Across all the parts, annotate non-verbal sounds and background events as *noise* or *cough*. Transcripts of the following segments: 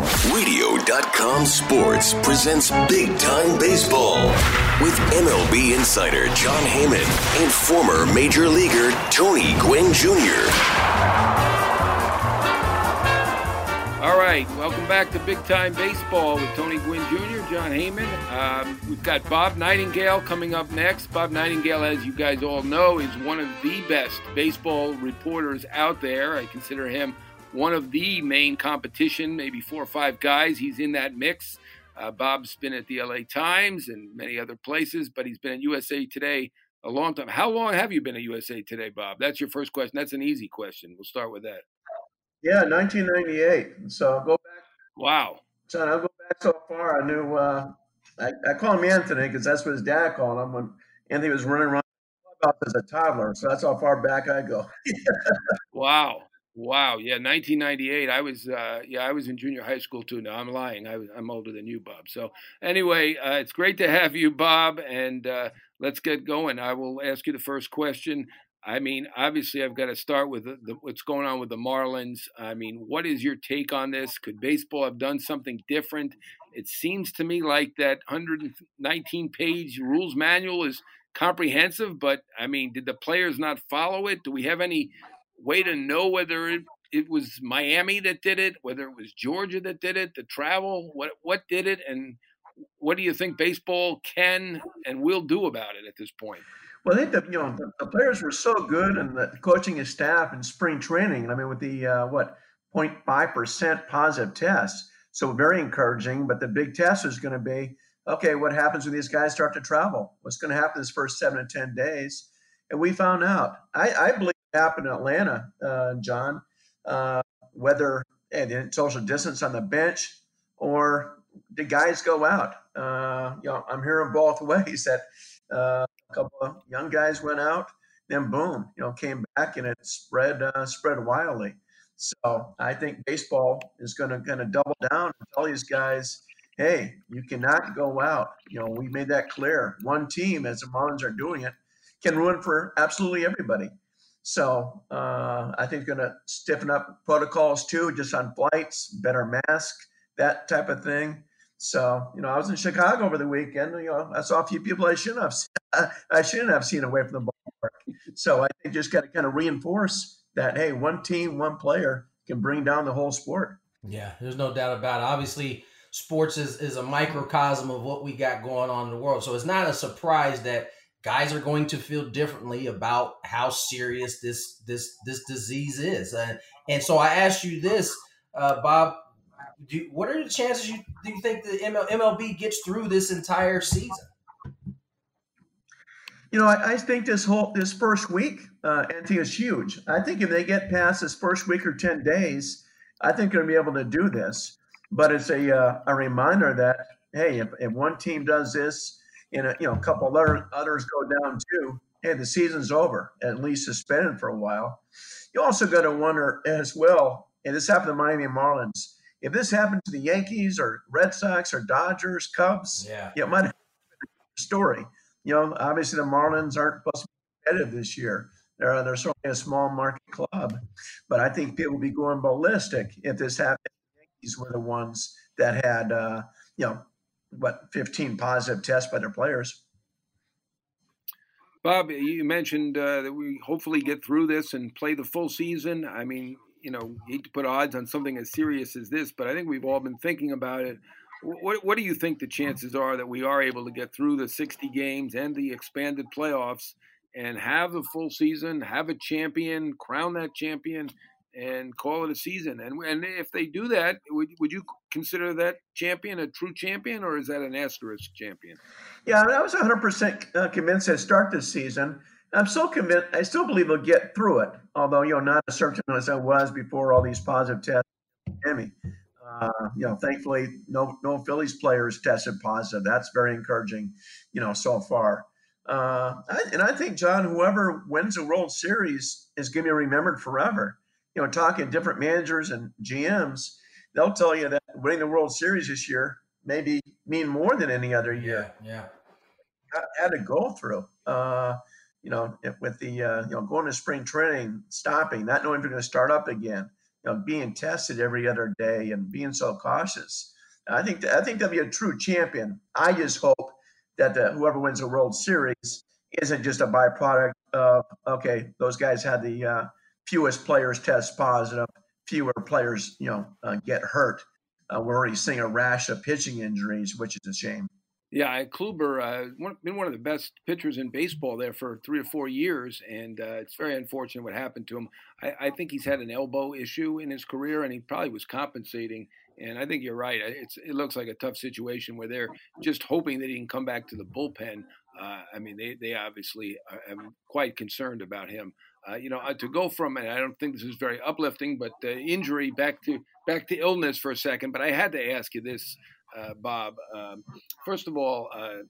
Radio.com Sports presents Big Time Baseball with MLB insider Jon Heyman and former major leaguer Tony Gwynn Jr. All right, welcome back to Big Time Baseball with Tony Gwynn Jr., Jon Heyman. Um, we've got Bob Nightingale coming up next. Bob Nightingale, as you guys all know, is one of the best baseball reporters out there. I consider him one of the main competition, maybe four or five guys. He's in that mix. Uh, Bob's been at the LA Times and many other places, but he's been at USA Today a long time. How long have you been at USA Today, Bob? That's your first question. That's an easy question. We'll start with that. Yeah, 1998. So I'll go back. Wow. Son, I'll go back so far. I knew, uh, I, I call him Anthony because that's what his dad called him when Anthony was running around as a toddler. So that's how far back I go. *laughs* wow. Wow. Yeah. 1998. I was, uh, yeah, I was in junior high school too. No, I'm lying. I, I'm older than you, Bob. So anyway, uh, it's great to have you, Bob. And, uh, let's get going. I will ask you the first question. I mean, obviously, I've got to start with the, the, what's going on with the Marlins. I mean, what is your take on this? Could baseball have done something different? It seems to me like that 119 page rules manual is comprehensive, but I mean, did the players not follow it? Do we have any way to know whether it, it was Miami that did it, whether it was Georgia that did it, the travel, what what did it, and what do you think baseball can and will do about it at this point? Well, I think that you know the, the, players were so good, and the coaching his staff in spring training. I mean, with the uh, what 0.5 percent positive tests, so very encouraging. But the big test is going to be okay. What happens when these guys start to travel? What's going to happen this first seven to ten days? And we found out. I, I believe happened in Atlanta, uh, Jon. Uh, whether and social distance on the bench or the guys go out. Uh, you know, I'm hearing both *laughs* ways that uh, a couple of young guys went out, then boom, you know, came back and it spread uh, spread wildly. So I think baseball is going to kind of double down and tell these guys, hey, you cannot go out. You know, we made that clear. One team, as the Marlins are doing it, can ruin for absolutely everybody. So uh, I think going to stiffen up protocols too, just on flights, better mask, that type of thing. So, you know, I was in Chicago over the weekend. You know, I saw a few people I shouldn't have seen, *laughs* I shouldn't have seen away from the ballpark. So I think just got to kind of reinforce that hey, one team, one player can bring down the whole sport. Yeah, there's no doubt about it. Obviously, sports is, is a microcosm of what we got going on in the world. So it's not a surprise that guys are going to feel differently about how serious this this this disease is. And and so I asked you this, uh, Bob do, what are the chances you do you think the ML, MLB gets through this entire season? You know, I, I think this whole this first week, uh, is huge. I think if they get past this first week or ten days, I think they're going to be able to do this. But it's a uh, a reminder that hey, if, if one team does this, and a, you know a couple other others go down too, hey, the season's over. At least suspended for a while. You also got to wonder as well, and this happened to Miami Marlins if this happened to the Yankees or Red Sox or Dodgers, Cubs, yeah, it might have been a story. You know, obviously the Marlins aren't supposed to be competitive this year. They're they're certainly a small market club, but I think people will be going ballistic if this happened. The Yankees were the ones that had, uh, you know, what 15 positive tests by their players. Bob, you mentioned uh, that we hopefully get through this and play the full season. I mean, you know, hate to put odds on something as serious as this, but I think we've all been thinking about it. What, what do you think the chances are that we are able to get through the 60 games and the expanded playoffs and have the full season, have a champion, crown that champion, and call it a season. And and if they do that, would would you consider that champion a true champion, or is that an asterisk champion? Yeah, I was 100 percent uh, convinced at start this season. I'm still convinced. I still believe they'll get through it, although you know not as certain as I was before all these positive tests. Emmy, uh, you know, thankfully no no Phillies players tested positive. That's very encouraging, you know, so far. Uh, I, and I think Jon, whoever wins the World Series is going to be remembered forever you know, talking to different managers and GMs, they'll tell you that winning the World Series this year maybe mean more than any other year. Yeah, yeah. Had to go through. Uh, you know, with the uh, you know going to spring training, stopping, not knowing if you're going to start up again, you know, being tested every other day, and being so cautious. I think that, I think they'll be a true champion. I just hope that the, whoever wins the World Series isn't just a byproduct of okay, those guys had the uh, fewest players test positive, fewer players, you know, uh, get hurt. Uh, we're already seeing a rash of pitching injuries, which is a shame. Yeah, Kluber, uh, been one of the best pitchers in baseball there for three or four years, and uh, it's very unfortunate what happened to him. I, I, think he's had an elbow issue in his career, and he probably was compensating. And I think you're right. It's, it looks like a tough situation where they're just hoping that he can come back to the bullpen. Uh, I mean, they, they obviously are, are quite concerned about him. Uh, you know, uh, to go from and I don't think this is very uplifting, but uh, injury back to back to illness for a second. But I had to ask you this, uh, Bob. Um, first of all, uh,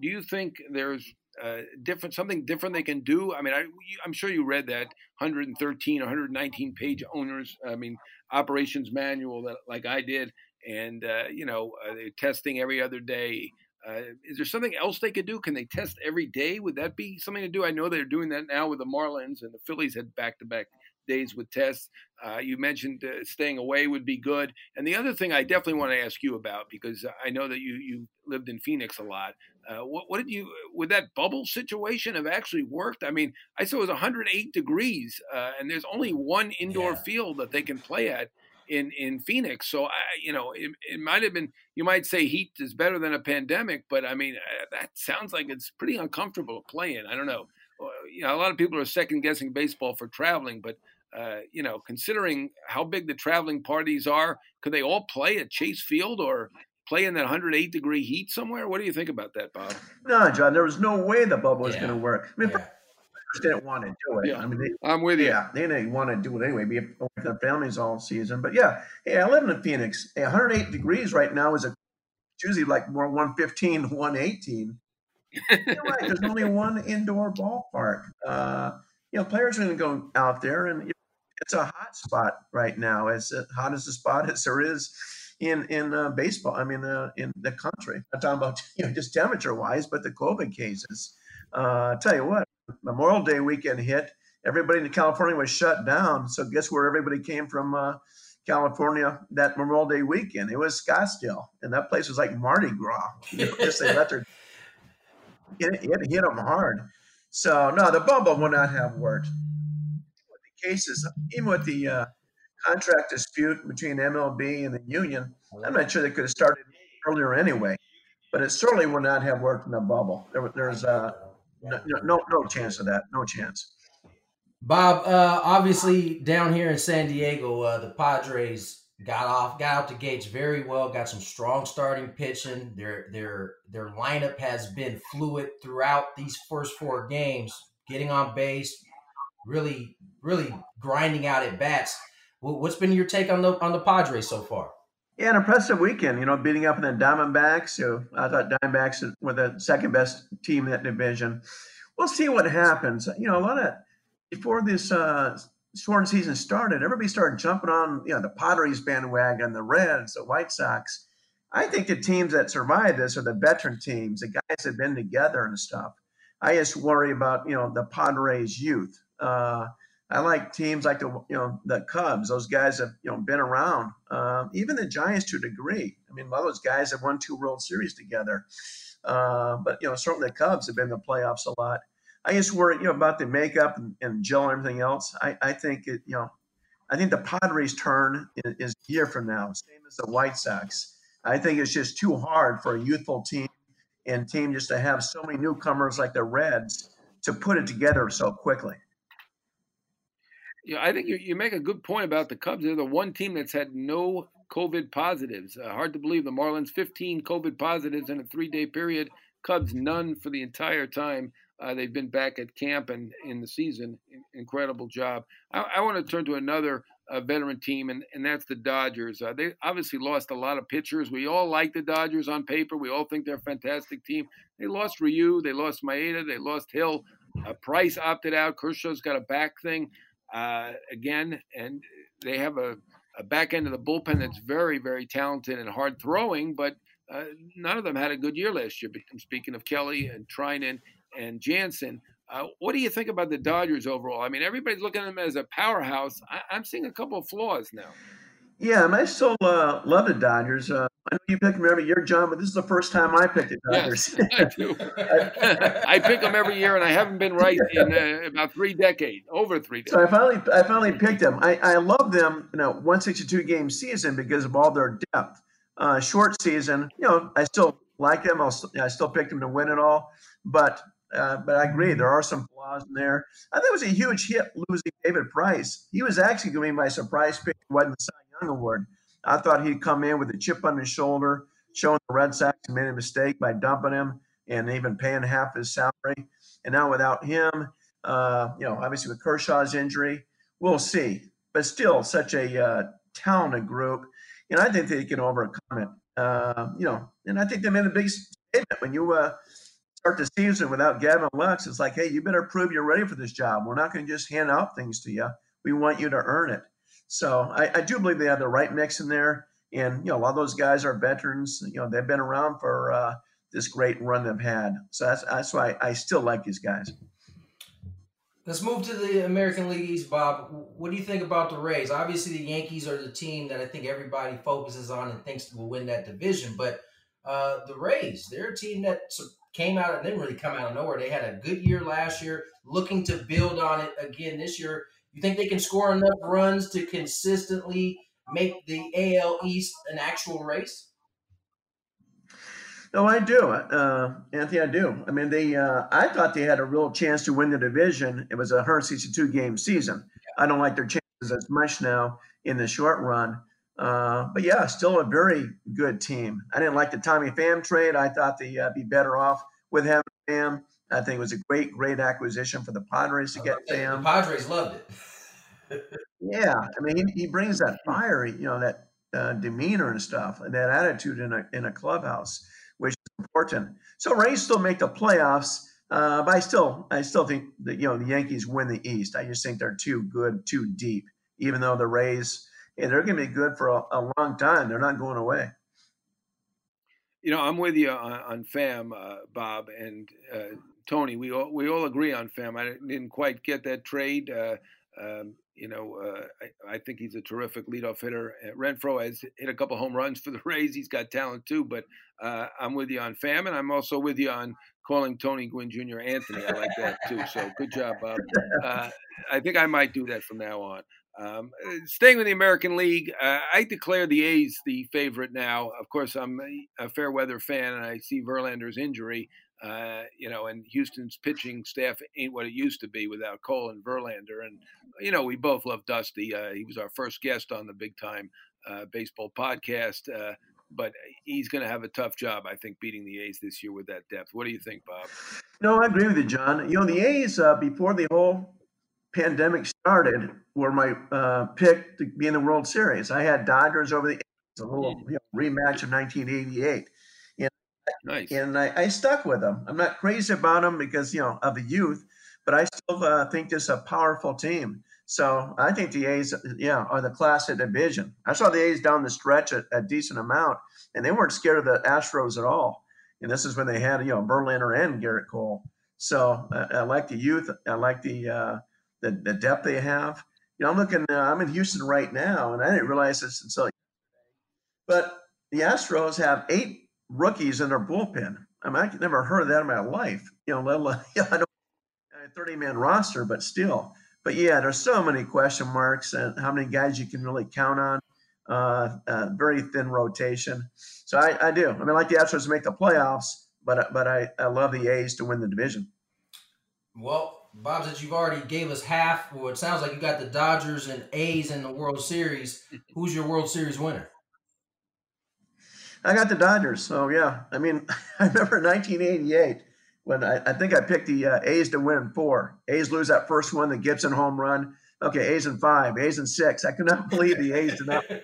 do you think there's uh, different something different they can do? I mean, I, am sure you read that 113 119 page owners, I mean, operations manual that like I did, and you know, testing every other day. Uh, is there something else they could do? Can they test every day? Would that be something to do? I know they're doing that now with the Marlins, and the Phillies had back-to-back days with tests. Uh, you mentioned uh, staying away would be good. And the other thing I definitely want to ask you about because I know that you you lived in Phoenix a lot. Uh, what, what, did you would that bubble situation have actually worked? I mean, I saw it was 108 degrees, uh, and there's only one indoor yeah. field that they can play at in in Phoenix. So I, you know, it, it might have been. You might say heat is better than a pandemic, but I mean uh, that sounds like it's pretty uncomfortable to play in. I don't know. Uh, you know, a lot of people are second guessing baseball for traveling, but uh, you know, considering how big the traveling parties are, could they all play at Chase Field or play in that 108 degree heat somewhere? What do you think about that, Bob? No, Jon, there was no way the bubble was yeah. going to work. I mean, yeah didn't want to do it. Yeah, I mean, they, I'm with you. Yeah, they didn't want to do it anyway. Their families all season. But yeah, hey, I live in Phoenix. Hey, 108 degrees right now is a usually like more 115, *laughs* 118. You're right. There's only one indoor ballpark. Uh, you know, players are going to go out there, and it's a hot spot right now. As hot as the spot as there is in in uh, baseball. I mean, uh, in the country. I'm talking about *laughs* you know just temperature wise, but the COVID cases. Uh, tell you what, Memorial Day weekend hit, everybody in California was shut down. So guess where everybody came from? Uh, California that Memorial Day weekend. It was Scottsdale, and that place was like Mardi Gras. Just they let their *laughs* it, it hit them hard. So no, the bubble would not have worked. With the cases, even with the uh, contract dispute between MLB and the union, I'm not sure they could have started earlier anyway. But it certainly would not have worked in the bubble. There, there's uh, no, no, no chance of that. No chance. Bob, uh, obviously down here in San Diego, uh, the Padres got off, got out the gates very well. Got some strong starting pitching. Their their their lineup has been fluid throughout these first four games, getting on base, really really grinding out at bats. What's been your take on the on the Padres so far? Yeah, an impressive weekend. You know, beating up in the Diamondbacks. So I thought Diamondbacks were the second best team in that division. We'll see what happens. You know, a lot of before this uh, short season started, everybody started jumping on you know the Padres bandwagon, the Reds, the White Sox. I think the teams that survive this are the veteran teams, the guys that have been together and stuff. I just worry about you know the Padres youth. Uh, I like teams like the you know the Cubs. Those guys have you know been around. Uh, even the Giants to a degree. I mean, a lot of those guys have won two World Series together. Uh, but you know, certainly the Cubs have been in the playoffs a lot. I just worry you know about the makeup and, and Jill and everything else. I, I think it you know, I think the Padres' turn is, is a year from now, same as the White Sox. I think it's just too hard for a youthful team and team just to have so many newcomers like the Reds to put it together so quickly. Yeah, I think you, you make a good point about the Cubs. They're the one team that's had no COVID positives. Uh, hard to believe the Marlins 15 COVID positives in a three day period. Cubs none for the entire time. Uh, they've been back at camp and in the season. Incredible job. I, I want to turn to another uh, veteran team, and, and that's the Dodgers. Uh, they obviously lost a lot of pitchers. We all like the Dodgers on paper. We all think they're a fantastic team. They lost Ryu, they lost Maeda, they lost Hill. Uh, Price opted out. Kershaw's got a back thing uh, again, and they have a, a, back end of the bullpen that's very, very talented and hard throwing, but uh, none of them had a good year last year. I'm speaking of Kelly and Treinen and Jansen. Uh, what do you think about the Dodgers overall? I mean, everybody's looking at them as a powerhouse. I, am seeing a couple of flaws now. Yeah, and I still uh, love the Dodgers. Uh, I know you pick them every year, Jon, but this is the first time I picked the Dodgers. Yes, I do. *laughs* *laughs* I pick them every year, and I haven't been right in uh, about three decades, over three decades. So I finally, I finally picked them. I, I love them in a 162 game season because of all their depth. Uh, short season, you know, I still like them. I'll, I still picked them to win it all, but uh, but I agree, there are some flaws in there. I think it was a huge hit losing David Price. He was actually going to be my surprise pick. Wasn't the Cy Young Award. I thought he'd come in with a chip on his shoulder, showing the Red Sox made a mistake by dumping him and even paying half his salary. And now without him, uh, you know, obviously with Kershaw's injury, we'll see. But still, such a uh, talented group, and I think they can overcome it. Uh, you know, and I think they made a big statement when you uh, start the season without Gavin Lux, it's like, hey, you better prove you're ready for this job. We're not going to just hand out things to you. We want you to earn it. So I, I, do believe they have the right mix in there. And, you know, a lot of those guys are veterans. You know, they've been around for uh, this great run they've had. So that's, that's why I still like these guys. Let's move to the American League East, Bob. What do you think about the Rays? Obviously, the Yankees are the team that I think everybody focuses on and thinks will win that division. But uh, the Rays, they're a team that came out and didn't really come out of nowhere. They had a good year last year, looking to build on it again this year. You think they can score enough runs to consistently make the AL East an actual race? No, I do, uh, Anthony. I do. I mean, they. Uh, I thought they had a real chance to win the division. It was a 162 game season. I don't like their chances as much now in the short run. Uh, but yeah, still a very good team. I didn't like the Tommy Pham trade. I thought they'd uh, be better off with having Pham. I think it was a great, great acquisition for the Padres to get Pham. The Padres loved it. yeah, I mean, he, he, brings that fire, you know, that uh, demeanor and stuff, and that attitude in a in a clubhouse, which is important. So Rays still make the playoffs, uh, but I still I still think that you know the Yankees win the East. I just think they're too good, too deep. Even though the Rays hey, they're going to be good for a, a, long time. They're not going away. You know, I'm with you on, on Pham, uh, Bob and uh, Tony. We all we all agree on Pham. I didn't quite get that trade. Uh, um, you know, uh, I, I, think he's a terrific leadoff hitter. Uh, Renfroe has hit a couple home runs for the Rays. He's got talent too. But uh, I'm with you on Pham, and I'm also with you on calling Tony Gwynn Jr. Anthony. I like that too. So good job, Bob. I think I might do that from now on. Um, uh, staying with the American League, uh, I declare the A's the favorite now. Of course, I'm a fair weather fan, and I see Verlander's injury. Uh, you know, and Houston's pitching staff ain't what it used to be without Cole and Verlander. And you know, we both love Dusty. Uh, he was our first guest on the Big Time uh, Baseball podcast. Uh, but he's going to have a tough job, I think, beating the A's this year with that depth. What do you think, Bob? No, I agree with you, Jon. You know, the A's before the whole pandemic started were my uh, pick to be in the World Series. I had Dodgers over the a little you know, rematch of 1988. And, nice. and I, I, stuck with them. I'm not crazy about them because, you know, of the youth, but I still uh, think this is a powerful team. So I think the A's, yeah, are the class of division. I saw the A's down the stretch a, a decent amount, and they weren't scared of the Astros at all. And this is when they had, you know, Verlander and Gerrit Cole. So I, I like the youth. I like the uh, the, the depth they have. You know, I'm looking. Uh, I'm in Houston right now, and I didn't realize this until. But the Astros have eight rookies in their bullpen. I mean, I never heard of that in my life. You know, let alone *laughs* you know, a 30 man roster, but still. But yeah, there's so many question marks and how many guys you can really count on. Uh, uh, very thin rotation. So I, I do. I mean, like the Astros make the playoffs, but but I, I love the A's to win the division. Well, Bob, that you've already gave us half, well, it sounds like you got the Dodgers and A's in the World Series. *laughs* Who's your World Series winner? I got the Dodgers. So yeah, I mean, *laughs* I remember 1988 when I, I think I picked the uh, A's to win four. A's lose that first one, the Gibson home run. Okay, A's in five, A's in six. I could not believe the A's did not *laughs* they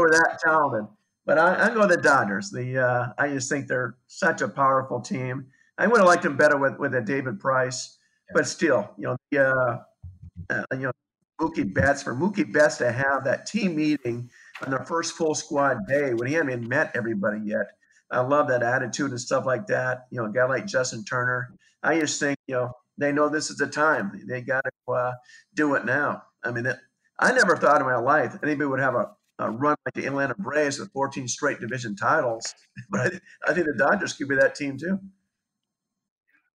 were that talented. But I, I go the Dodgers. The uh, I just think they're such a powerful team. I would have liked him better with with a David Price, but still, you know, the, uh, uh, you know, Mookie Betts for Mookie Betts to have that team meeting on the first full squad day when he hadn't even met everybody yet. I love that attitude and stuff like that. You know, a guy like Justin Turner. I just think you know they know this is the time. They got to uh, do it now. I mean, it, I never thought in my life anybody would have a uh, run like the Atlanta Braves with 14 straight division titles. *laughs* But I, I, think the Dodgers could be that team too.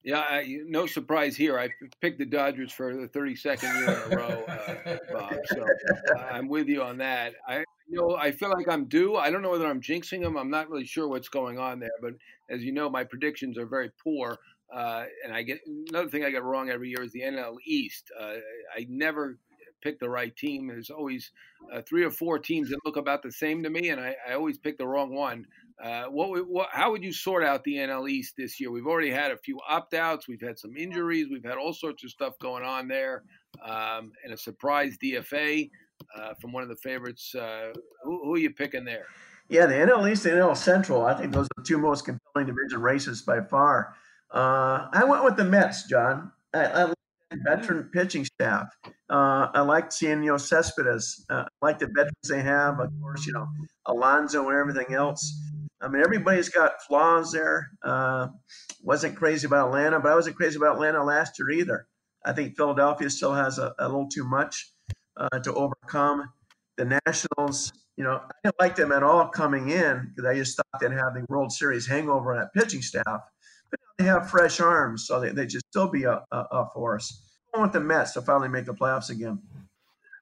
Yeah, I, no surprise here. I picked the Dodgers for the 32nd year in a row, uh, Bob. So I'm with you on that. I, you know, I feel like I'm due. I don't know whether I'm jinxing them. I'm not really sure what's going on there. But as you know, my predictions are very poor. Uh, and I get another thing I get wrong every year is the NL East. Uh, I never pick the right team. There's always uh, three or four teams that look about the same to me, and I, I always pick the wrong one. Uh, what, what, how would you sort out the NL East this year? We've already had a few opt outs, we've had some injuries, we've had all sorts of stuff going on there, um, and a surprise DFA uh, from one of the favorites. Uh, who, who, are you picking there? Yeah, the NL East and NL Central. I think those are the two most compelling division races by far. Uh, I went with the Mets, Jon. I, I veteran pitching staff. Uh, I like seeing, you know, Cespedes. Uh, I like the veterans they have. Of course, you know, Alonso and everything else. I mean, everybody's got flaws there. Uh, wasn't crazy about Atlanta, but I wasn't crazy about Atlanta last year either. I think Philadelphia still has a, a little too much uh, to overcome. The Nationals, you know, I didn't like them at all coming in because I just thought they'd have the World Series hangover on that pitching staff. They have fresh arms, so they, they just still be a, a, a force. I want the Mets to finally make the playoffs again.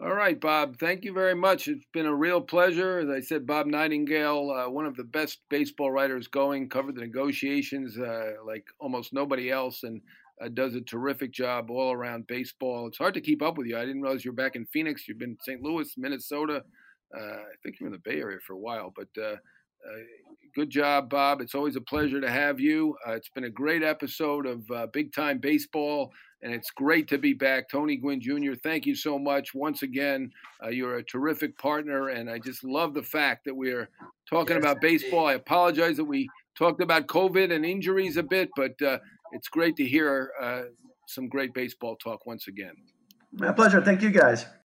All right, Bob. Thank you very much. It's been a real pleasure. As I said, Bob Nightingale, uh, one of the best baseball writers going, covered the negotiations uh, like almost nobody else, and uh, does a terrific job all around baseball. It's hard to keep up with you. I didn't realize you're back in Phoenix. You've been St. Louis, Minnesota. Uh, I think you're in the Bay Area for a while, but uh, good job, Bob. It's always a pleasure to have you. it's been a great episode of Big Time Baseball and it's great to be back. Tony Gwynn Jr., thank you so much. Once again, uh, you're a terrific partner, and I just love the fact that we're talking yes, about baseball. I apologize that we talked about COVID and injuries a bit, but uh, it's great to hear uh, some great baseball talk once again. My pleasure. Thank you, guys.